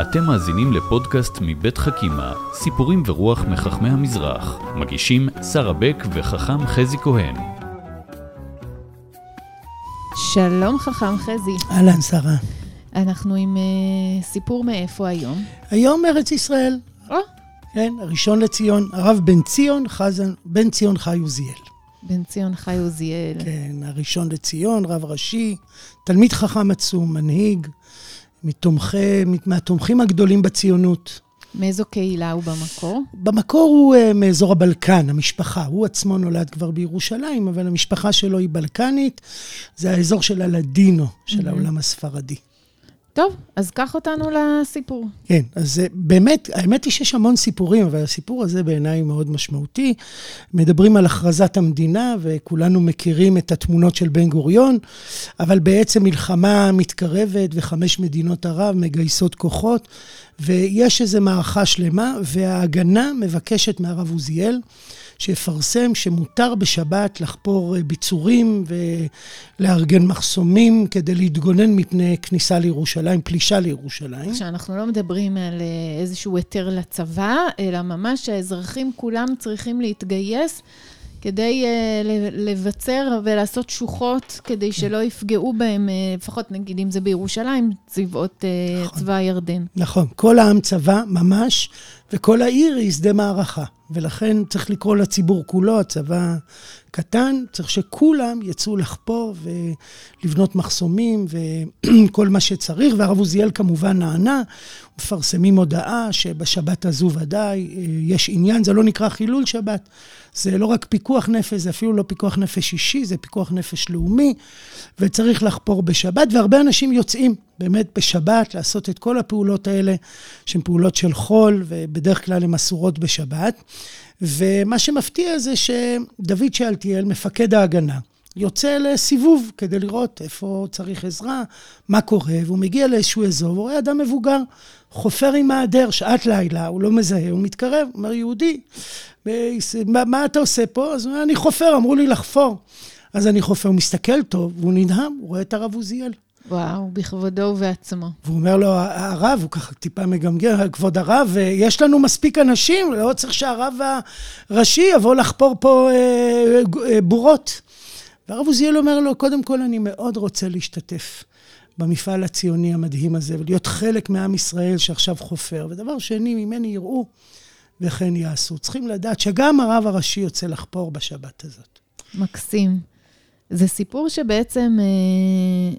אתם מאזינים לפודקאסט מבית חכימה, סיפורים ורוח מחכמי המזרח. מגישים שרה בק וחכם חזי כהן. שלום חכם חזי. אהלן, שרה. אנחנו עם uh, סיפור מאיפה היום? היום ארץ ישראל. או, כן, הראשון לציון, הרב בן ציון חזן, בן ציון חי עוזיאל. בן ציון חי עוזיאל. כן, הראשון לציון, רב ראשי, תלמיד חכם עצום, מנהיג, מתומכי, מהתומכים הגדולים בציונות. מאיזו קהילה הוא במקור? במקור הוא uh, מאזור הבלקן, המשפחה. הוא עצמו נולד כבר בירושלים, אבל המשפחה שלו היא בלקנית. זה האזור של הלדינו, של Mhm. העולם הספרדי. טוב, אז קח אותנו לסיפור. כן, אז באמת, האמת היא שיש המון סיפורים, אבל הסיפור הזה בעיניי מאוד משמעותי. מדברים על הכרזת המדינה, וכולנו מכירים את התמונות של בן גוריון, אבל בעצם מלחמה מתקרבת, וחמש מדינות ערב מגייסות כוחות, ויש איזו מערכה שלמה, וההגנה מבקשת מהרב עוזיאל, שיפרסם שמותר בשבת לחפור אה, ביצורים ולארגן מחסומים כדי להתגונן מפני כניסה לירושלים, פלישה לירושלים. שאנחנו לא מדברים על אה, איזשהו היתר לצבא, אלא ממש האזרחים כולם צריכים להתגייס כדי ל- לבצר ולעשות שוחות, כדי שלא יפגעו בהם, אה, לפחות נגיד אם זה בירושלים, צבאות אה, נכון. צבא הירדן. נכון, כל העם צבא ממש, וכל העיר היא שדה מערכה. ולכן צריך לקרוא לציבור כולו, הצבא קטן, צריך שכולם יצאו לחפור ולבנות מחסומים וכל מה שצריך, והרב עוזיאל כמובן נענה, מפרסמים הודעה שבשבת הזו ודאי אה, יש עניין, זה לא נקרא חילול שבת, זה לא רק פיקוח נפש, זה אפילו לא פיקוח נפש אישי, זה פיקוח נפש לאומי, וצריך לחפור בשבת, והרבה אנשים יוצאים באמת בשבת לעשות את כל הפעולות האלה, שהן פעולות של חול, ובדרך כלל הן אסורות בשבת. ומה שמפתיע זה שדוד שאלתיאל, מפקד ההגנה, יוצא לסיבוב כדי לראות איפה צריך עזרה, מה קורה, והוא מגיע לאיזשהו אזור, והוא רואה אדם מבוגר, חופר עם מעדר, שעת לילה, הוא לא מזהה, הוא מתקרב, אומר, יהודי, מה, מה אתה עושה פה? אז הוא אומר, אני חופר, אמרו לי לחפור. אז אני חופר, הוא מסתכל טוב, והוא נדהם, הוא רואה את הרב עוזיאל. וואו, בכבודו ובעצמו. והוא אומר לו, הרב, הוא ככה טיפה מגמגם, כבוד הרב, יש לנו מספיק אנשים, לא צריך שהרב הראשי יבוא לחפור פה אה, אה, בורות. והרב עוזיאל אומר לו, קודם כל, אני מאוד רוצה להשתתף במפעל הציוני המדהים הזה, ולהיות חלק מעם ישראל שעכשיו חופר. ודבר שני, ממני יראו וכן יעשו. צריכים לדעת שגם הרב הראשי יוצא לחפור בשבת הזאת. מקסים. זה סיפור שבעצם, אה,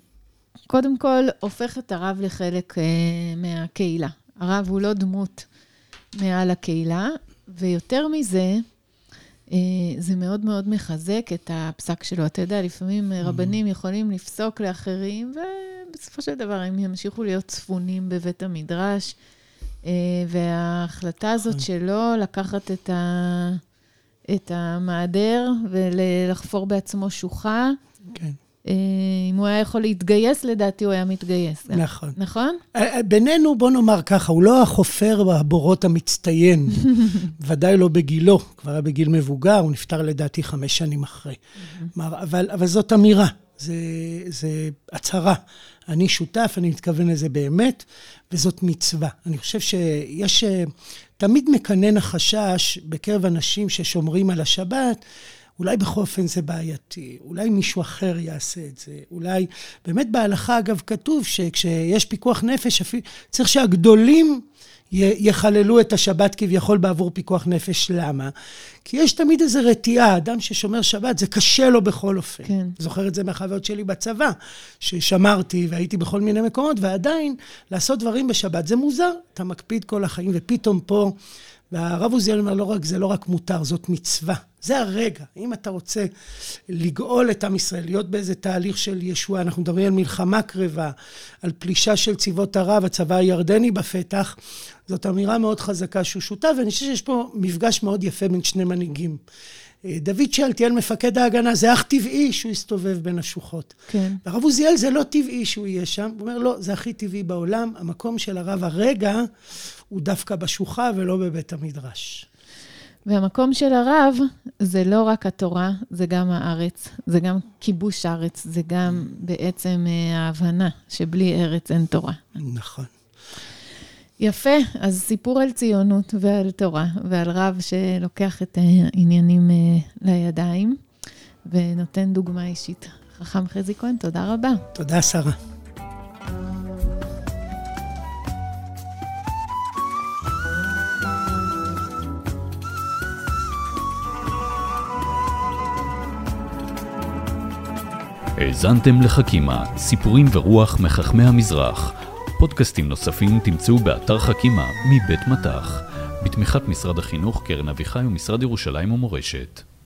קודם כל, הופך את הרב לחלק אה, מהקהילה. הרב הוא לא דמות מעל הקהילה, ויותר מזה, אה, זה מאוד מאוד מחזק את הפסק שלו. אתה יודע, לפעמים אה, רבנים יכולים לפסוק לאחרים, ובסופו של דבר הם ימשיכו להיות צפונים בבית המדרש. אה, וההחלטה הזאת שלו לקחת את, ה, את המעדר ולחפור בעצמו שוחה, כן, אם הוא היה יכול להתגייס, לדעתי הוא היה מתגייס. גם. נכון. נכון? אה, בינינו, בוא נאמר ככה, הוא לא החופר בבורות המצטיין, ודאי לא בגילו, כבר היה בגיל מבוגר, הוא נפטר לדעתי חמש שנים אחרי. כלומר, אבל, אבל זאת אמירה, זה, זה הצהרה. אני שותף, אני מתכוון לזה באמת, וזאת מצווה. אני חושב שיש, אה, תמיד מקנן החשש בקרב אנשים ששומרים על השבת, אולי בכל אופן זה בעייתי, אולי מישהו אחר יעשה את זה, אולי... באמת בהלכה, אגב, כתוב שכשיש פיקוח נפש, צריך שהגדולים יחללו את השבת כביכול בעבור פיקוח נפש. למה? כי יש תמיד איזו רתיעה, אדם ששומר שבת, זה קשה לו בכל אופן. כן. זוכר את זה מהחוויות שלי בצבא, ששמרתי והייתי בכל מיני מקומות, ועדיין לעשות דברים בשבת זה מוזר. אתה מקפיד כל החיים, ופתאום פה... והרב עוזיאל אומר, לא רק, זה לא רק מותר, זאת מצווה. זה הרגע. אם אתה רוצה לגאול את עם ישראל, להיות באיזה תהליך של ישועה, אנחנו מדברים על מלחמה קרבה, על פלישה של צבאות ערב, הצבא הירדני בפתח, זאת אמירה מאוד חזקה שהוא שותף, ואני חושב שיש פה מפגש מאוד יפה בין שני מנהיגים. דוד שאלתיאל, מפקד ההגנה, זה אך טבעי שהוא יסתובב בין השוחות. כן. והרב עוזיאל זה לא טבעי שהוא יהיה שם. הוא אומר, לא, זה הכי טבעי בעולם. המקום של הרב הרגע הוא דווקא בשוחה ולא בבית המדרש. והמקום של הרב זה לא רק התורה, זה גם הארץ, זה גם כיבוש הארץ, זה גם בעצם אה, ההבנה שבלי ארץ אין תורה. נכון. יפה, אז סיפור על ציונות ועל תורה ועל רב שלוקח את העניינים אה, לידיים ונותן דוגמה אישית. חכם חזי כהן, תודה רבה. תודה, שרה. האזנתם לחכימה, סיפורים ורוח מחכמי המזרח. פודקאסטים נוספים תמצאו באתר חכימה מבית מטח, בתמיכת משרד החינוך, קרן אביחי ומשרד ירושלים ומורשת.